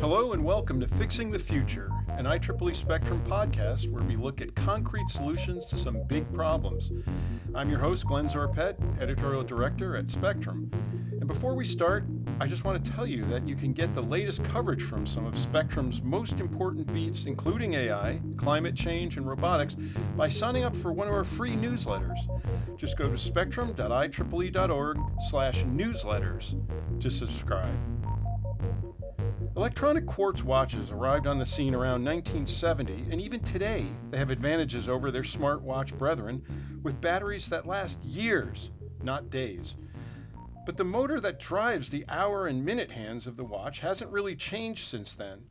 Hello and welcome to Fixing the Future, an IEEE Spectrum podcast where we look at concrete solutions to some big problems. I'm your host, Glenn Zorpette, editorial director at Spectrum. And before we start, I just want to tell you that you can get the latest coverage from some of Spectrum's most important beats, including AI, climate change, and robotics, by signing up for one of our free newsletters. Just go to spectrum.ieee.org slash newsletters to subscribe. Electronic quartz watches arrived on the scene around 1970, and even today they have advantages over their smartwatch brethren with batteries that last years, not days. But the motor that drives the hour and minute hands of the watch hasn't really changed since then.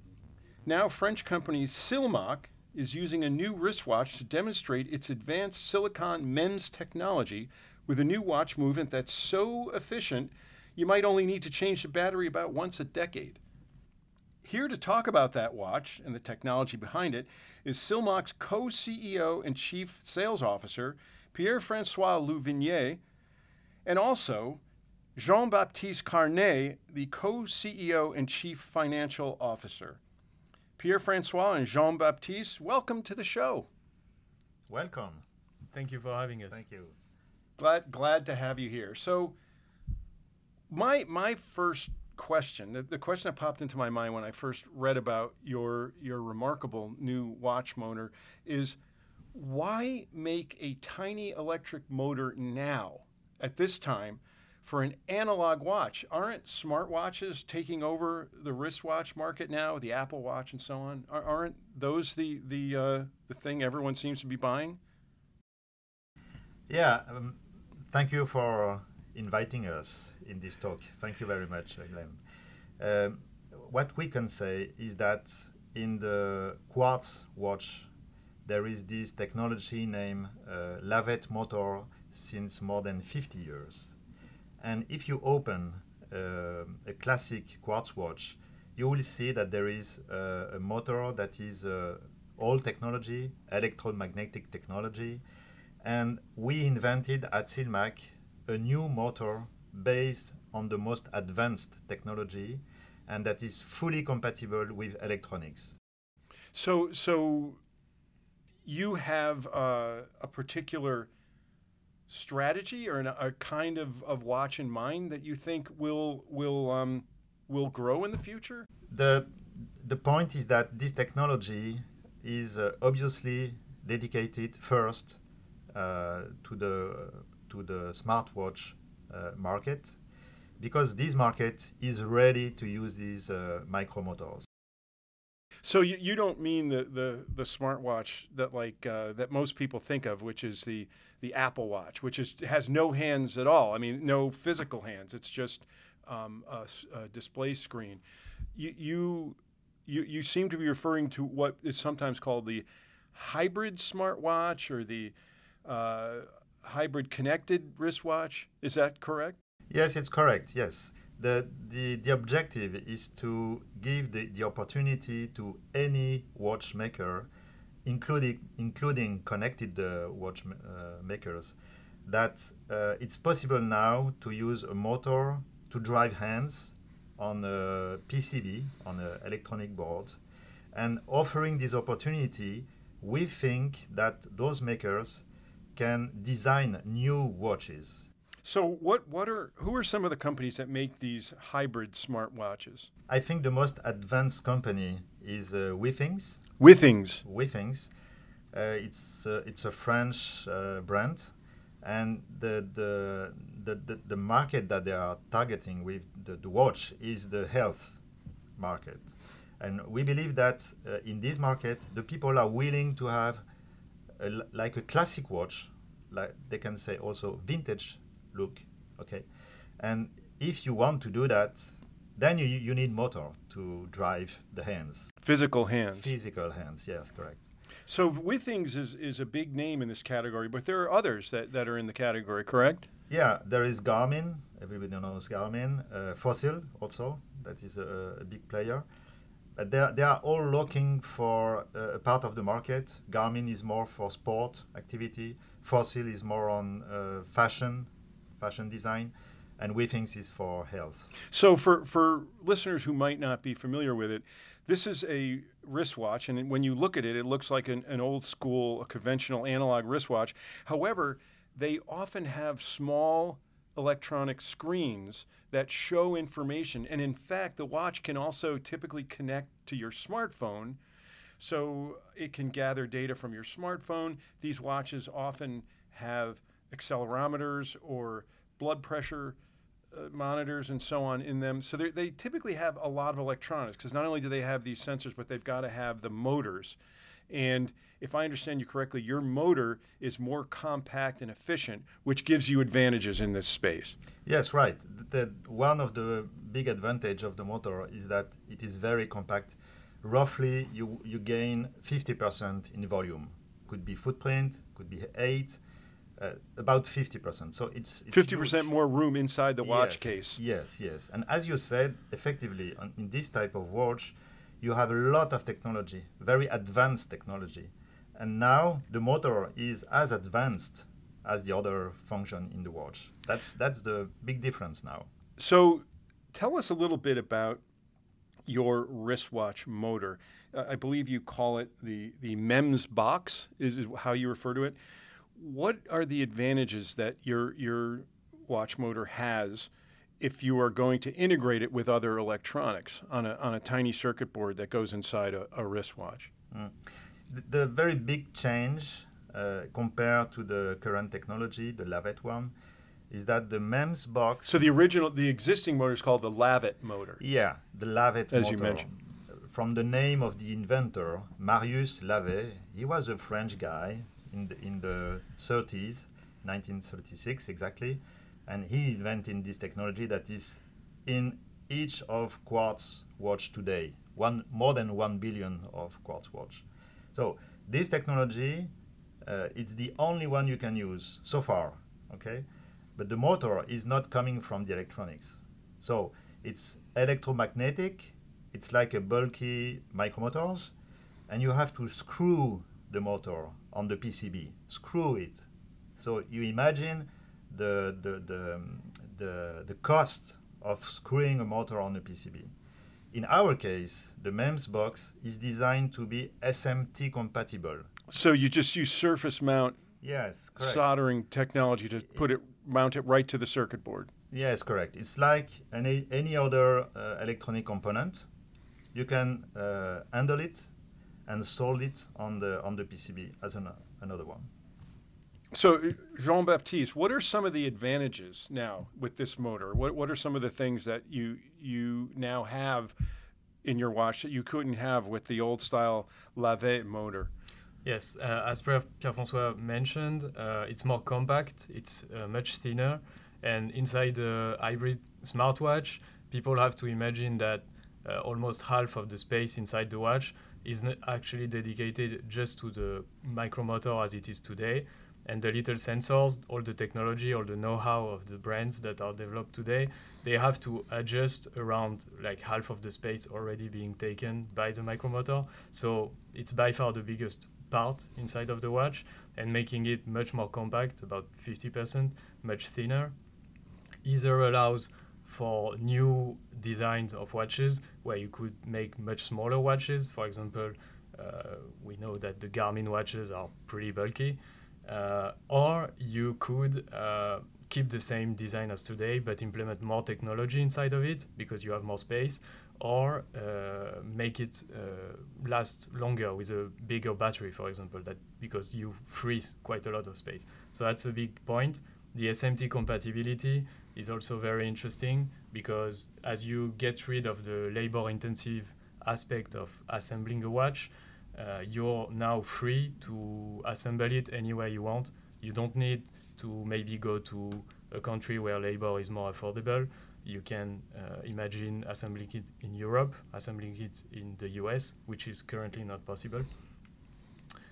Now, French company Silmach is using a new wristwatch to demonstrate its advanced silicon MEMS technology with a new watch movement that's so efficient you might only need to change the battery about once a decade. Here to talk about that watch and the technology behind it is Silmach's co CEO and chief sales officer, Pierre Francois Louvigné, and also Jean Baptiste Carnet, the co CEO and chief financial officer. Pierre Francois and Jean Baptiste, welcome to the show. Welcome. Thank you for having us. Thank you. Glad, glad to have you here. So, my, my first question, the, the question that popped into my mind when I first read about your, your remarkable new watch motor is why make a tiny electric motor now at this time for an analog watch? Aren't smartwatches taking over the wristwatch market now, the Apple Watch and so on? Aren't those the, the, uh, the thing everyone seems to be buying? Yeah, um, thank you for inviting us in this talk. Thank you very much, Glenn. Um, what we can say is that in the quartz watch, there is this technology named uh, Lavet motor since more than 50 years. And if you open uh, a classic quartz watch, you will see that there is uh, a motor that is uh, old technology, electromagnetic technology, and we invented at Silmach a new motor based on the most advanced technology and that is fully compatible with electronics. So, so you have uh, a particular strategy or an, a kind of, of watch in mind that you think will will um, will grow in the future? The the point is that this technology is uh, obviously dedicated first uh, to the to the smartwatch uh, market because this market is ready to use these uh, micromotors. So you, you don't mean the, the, the smartwatch that like uh, that most people think of, which is the, the Apple Watch, which is has no hands at all. I mean, no physical hands. It's just um, a, a, display screen. You, you you you seem to be referring to what is sometimes called the hybrid smartwatch or the uh, hybrid connected wristwatch. Is that correct? Yes, it's correct. Yes. The, the, the objective is to give the, the opportunity to any watchmaker, including, including connected uh, watchmakers, uh, that uh, it's possible now to use a motor to drive hands on a PCB, on an electronic board. And offering this opportunity, we think that those makers can design new watches. So, what, what are who are some of the companies that make these hybrid smartwatches? I think the most advanced company is uh, Withings. Withings. Withings. Uh, it's uh, it's a French uh, brand, and the, the the, the market that they are targeting with the, the watch is the health market, and we believe that uh, in this market the people are willing to have a, like a classic watch, like they can say also vintage look, okay? And if you want to do that, then you, you need motor to drive the hands. Physical hands. Physical hands, yes, correct. So Withings is, is a big name in this category, but there are others that, that are in the category, correct? Yeah, there is Garmin. Everybody knows Garmin. Uh, Fossil also, that is a, a big player. But they are, they are all looking for uh, a part of the market. Garmin is more for sport activity. Fossil is more on uh, fashion fashion design. and we think it's for health. So, for, for listeners who might not be familiar with it, this is a wristwatch, and when you look at it, it looks like an, an old school, a conventional analog wristwatch. However, they often have small electronic screens that show information. And in fact, the watch can also typically connect to your smartphone. So it can gather data from your smartphone. These watches often have accelerometers or blood pressure uh, monitors and so on in them. So they typically have a lot of electronics because not only do they have these sensors, but they've got to have the motors. And if I understand you correctly, your motor is more compact and efficient, which gives you advantages in this space. Yes, right. The, one of the big advantage of the motor is that it is very compact. Roughly, you, you gain 50% in volume. Could be footprint, could be eight, uh, about 50%. So it's, it's 50% huge. more room inside the watch yes, case. Yes, yes. And as you said, effectively, on, in this type of watch, you have a lot of technology, very advanced technology. And now the motor is as advanced as the other function in the watch. That's that's the big difference now. So, tell us a little bit about your wristwatch motor. Uh, I believe you call it the the MEMS box. Is, is how you refer to it. What are the advantages that your your watch motor has if you are going to integrate it with other electronics on a on a tiny circuit board that goes inside a, a wristwatch? Mm the very big change uh, compared to the current technology, the Lavet one, is that the MEMS box. So the original, the existing motor is called the Lavet motor. Yeah, the Lavet As motor. you mentioned. From the name of the inventor, Marius Lavet, he was a French guy in the, in the 30s, 1936 exactly, and he invented this technology that is in each of quartz watch today. One more than one billion of quartz watch. So this technology, uh, it's the only one you can use so far, okay? But the motor is not coming from the electronics. So it's electromagnetic, it's like a bulky micromotors, and you have to screw the motor on the PCB, screw it. So you imagine the, the, the, the, the cost of screwing a motor on a PCB. In our case, the MEMS box is designed to be SMT compatible. So you just use surface mount yes, correct. soldering technology to put it mount it right to the circuit board. Yes, correct. It's like any any other uh, electronic component. You can uh, handle it and sold it on the on the PCB as an, another one. So, Jean Baptiste, what are some of the advantages now with this motor? What what are some of the things that you you now have in your watch that you couldn't have with the old style Lavet motor? Yes, uh, as Pierre François mentioned, uh, it's more compact, it's uh, much thinner, and inside the hybrid smartwatch, people have to imagine that uh, almost half of the space inside the watch is not actually dedicated just to the micromotor as it is today and the little sensors, all the technology, all the know-how of the brands that are developed today, they have to adjust around like half of the space already being taken by the micromotor. So it's by far the biggest part inside of the watch and making it much more compact, about 50%, much thinner. Either allows for new designs of watches where you could make much smaller watches. For example, uh, we know that the Garmin watches are pretty bulky. Uh, or you could uh, keep the same design as today but implement more technology inside of it because you have more space or uh, make it uh, last longer with a bigger battery for example that because you freeze quite a lot of space so that's a big point the smt compatibility is also very interesting because as you get rid of the labor intensive aspect of assembling a watch uh, you're now free to assemble it any way you want. You don't need to maybe go to a country where labor is more affordable. You can uh, imagine assembling it in Europe, assembling it in the US, which is currently not possible.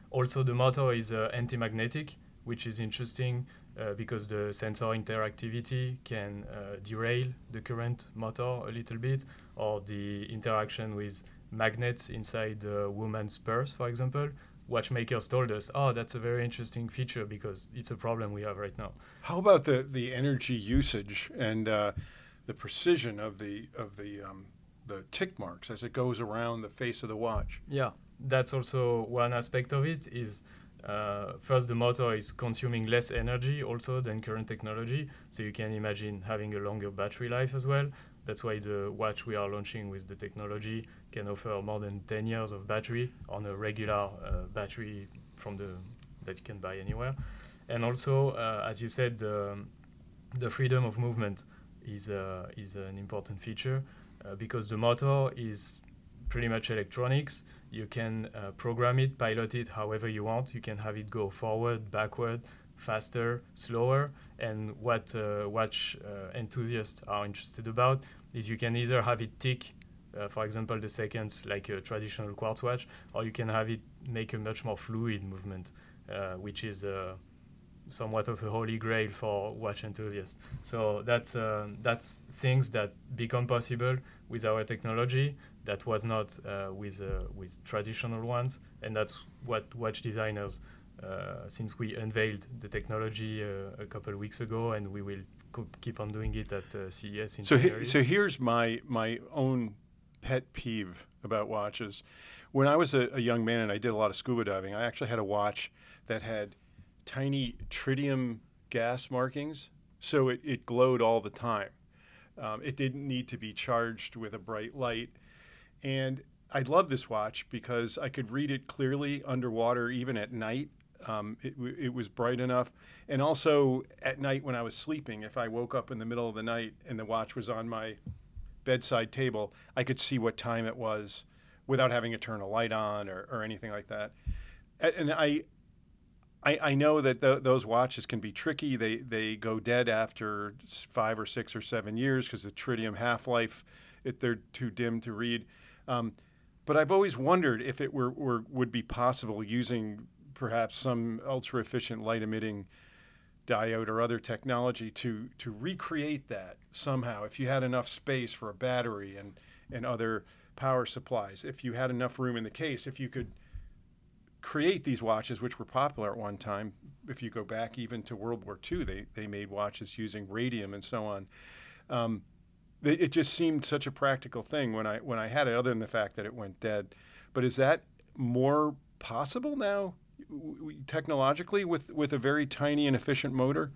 Also, the motor is uh, anti-magnetic, which is interesting uh, because the sensor interactivity can uh, derail the current motor a little bit, or the interaction with magnets inside the woman's purse, for example, watchmakers told us, "Oh, that's a very interesting feature because it's a problem we have right now." How about the the energy usage and uh, the precision of the of the um, the tick marks as it goes around the face of the watch? Yeah, that's also one aspect of it. Is uh, first the motor is consuming less energy also than current technology, so you can imagine having a longer battery life as well. That's why the watch we are launching with the technology can offer more than 10 years of battery on a regular uh, battery from the that you can buy anywhere. And also, uh, as you said, the, the freedom of movement is uh, is an important feature uh, because the motor is pretty much electronics. You can uh, program it, pilot it however you want. You can have it go forward, backward, faster, slower. And what uh, watch uh, enthusiasts are interested about is you can either have it tick, uh, for example, the seconds like a traditional quartz watch, or you can have it make a much more fluid movement, uh, which is uh, somewhat of a holy grail for watch enthusiasts. So that's uh, that's things that become possible with our technology that was not uh, with uh, with traditional ones, and that's what watch designers. Uh, since we unveiled the technology uh, a couple of weeks ago, and we will co- keep on doing it at uh, CES in So he, so here's my my own pet peeve about watches. When I was a, a young man and I did a lot of scuba diving, I actually had a watch that had tiny tritium gas markings, so it, it glowed all the time. Um, it didn't need to be charged with a bright light. And I love this watch because I could read it clearly underwater, even at night. Um, it, it was bright enough. And also at night when I was sleeping, if I woke up in the middle of the night and the watch was on my bedside table, I could see what time it was without having to turn a light on or, or anything like that. And I, I, I know that th- those watches can be tricky. They they go dead after five or six or seven years because the tritium half life, they're too dim to read. Um, but I've always wondered if it were, were would be possible using perhaps some ultra efficient light emitting diode or other technology to to recreate that somehow. If you had enough space for a battery and and other power supplies, if you had enough room in the case, if you could create these watches, which were popular at one time. If you go back even to World War II, they, they made watches using radium and so on. Um, it, just seemed such a practical thing when I when I had it, other than the fact that it went dead. But is that more possible now, technologically, with with a very tiny and efficient motor?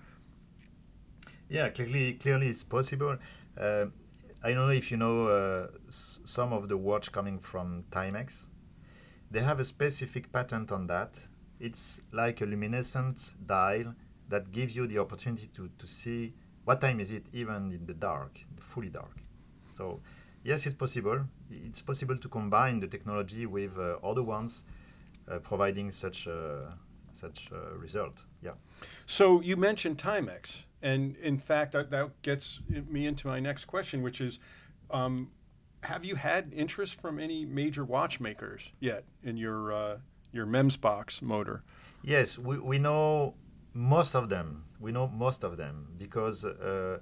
Yeah, clearly, clearly it's possible. Uh, I don't know if you know uh, s- some of the watch coming from Timex. They have a specific patent on that. It's like a luminescent dial that gives you the opportunity to, to see what time is it, even in the dark, fully dark. So, yes, it's possible. It's possible to combine the technology with uh, other ones, uh, providing such a, such a result. Yeah. So you mentioned Timex, and in fact, that, that gets me into my next question, which is, um, have you had interest from any major watchmakers yet in your uh, your MEMS box motor? Yes, we, we know most of them. We know most of them because uh,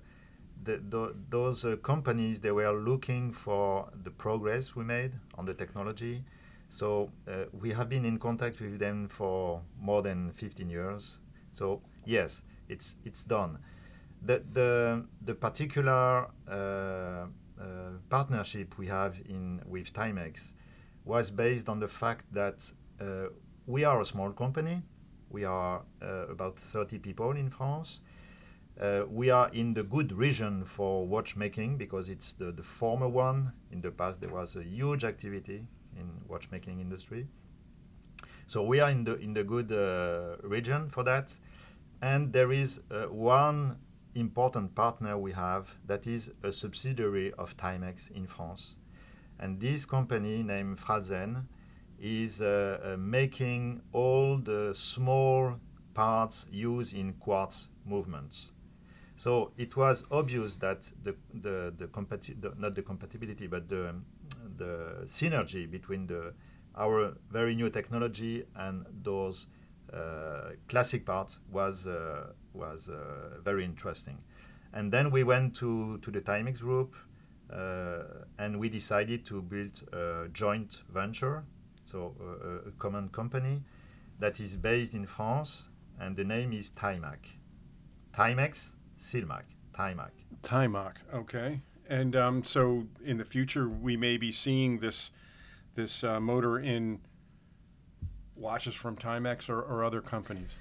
the, the, those uh, companies they were looking for the progress we made on the technology. So uh, we have been in contact with them for more than 15 years. So yes, it's it's done. The the the particular uh, partnership we have in with Timex was based on the fact that uh, we are a small company. We are uh, about 30 people in France. Uh, we are in the good region for watchmaking because it's the, the former one. In the past, there was a huge activity in watchmaking industry. So we are in the in the good uh, region for that, and there is uh, one important partner we have that is a subsidiary of Timex in France, and this company named Fralsen is uh, uh, making all the small parts used in quartz movements. So it was obvious that the the, not the compatibility but the the synergy between the our very new technology and those uh, classic parts was was uh, very interesting. And then we went to to the Timex group uh, and we decided to build a joint venture, so uh, a, a common company that is based in France, and the name is Timac. Timex, Silmach, Timac. Timac, okay. And um, so in the future, we may be seeing this this uh, motor in watches from Timex or, or other companies.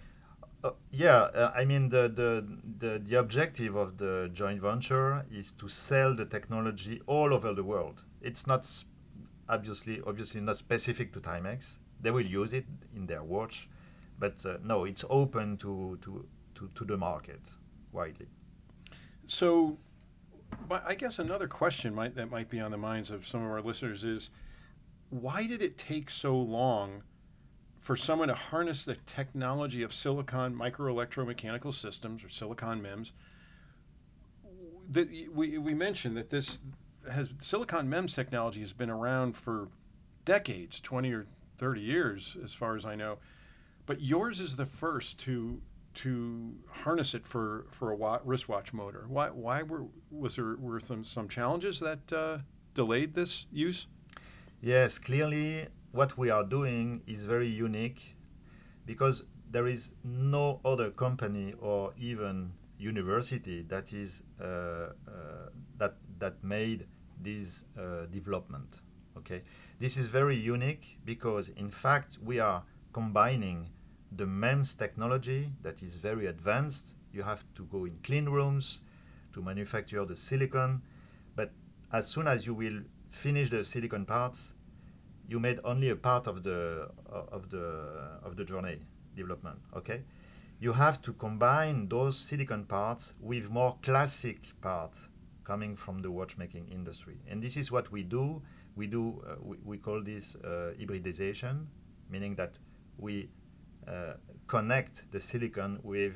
Uh, yeah, uh, I mean the, the the the objective of the joint venture is to sell the technology all over the world. It's not obviously obviously not specific to Timex. They will use it in their watch, but uh, no, it's open to, to to to the market widely. So, but I guess another question might, that might be on the minds of some of our listeners is, why did it take so long? For someone to harness the technology of silicon microelectromechanical systems or silicon MEMS. That we, we mentioned that this has silicon MEMS technology has been around for decades, 20 or 30 years, as far as I know. But yours is the first to to harness it for for a wa- wristwatch motor. Why why were was there were some some challenges that uh, delayed this use? Yes, clearly what we are doing is very unique because there is no other company or even university that is uh, uh, that that made this uh, development. Okay, this is very unique because in fact we are combining the MEMS technology that is very advanced. You have to go in clean rooms to manufacture the silicon, but as soon as you will finish the silicon parts, you made only a part of the of the of the journey development. Okay, you have to combine those silicon parts with more classic parts coming from the watchmaking industry, and this is what we do. We do uh, we, we call this uh, hybridization, meaning that we uh, connect the silicon with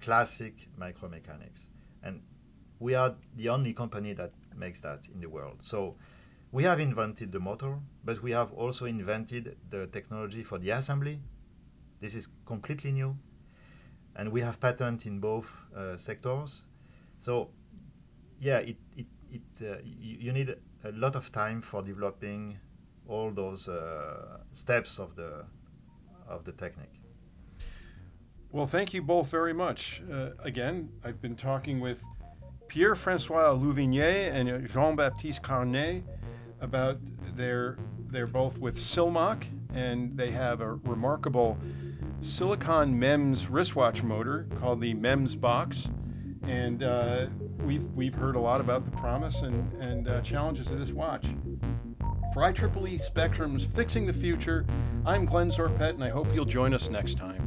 classic micromechanics, and we are the only company that makes that in the world. So we have invented the motor, but we have also invented the technology for the assembly. This is completely new. And we have patent in both uh, sectors. So, yeah, it, it, it, uh, you, you, need a lot of time for developing all those uh, steps of the, of the technique. Well, thank you both very much. Uh, again, I've been talking with Pierre Francois Louvigné and Jean Baptiste Carnet about their they're both with Silmach and they have a remarkable silicon MEMS wristwatch motor called the MEMS box. And uh, we've, we've heard a lot about the promise and, and uh, challenges of this watch. For IEEE Spectrum's Fixing the Future, I'm Glenn Zorpette, and I hope you'll join us next time.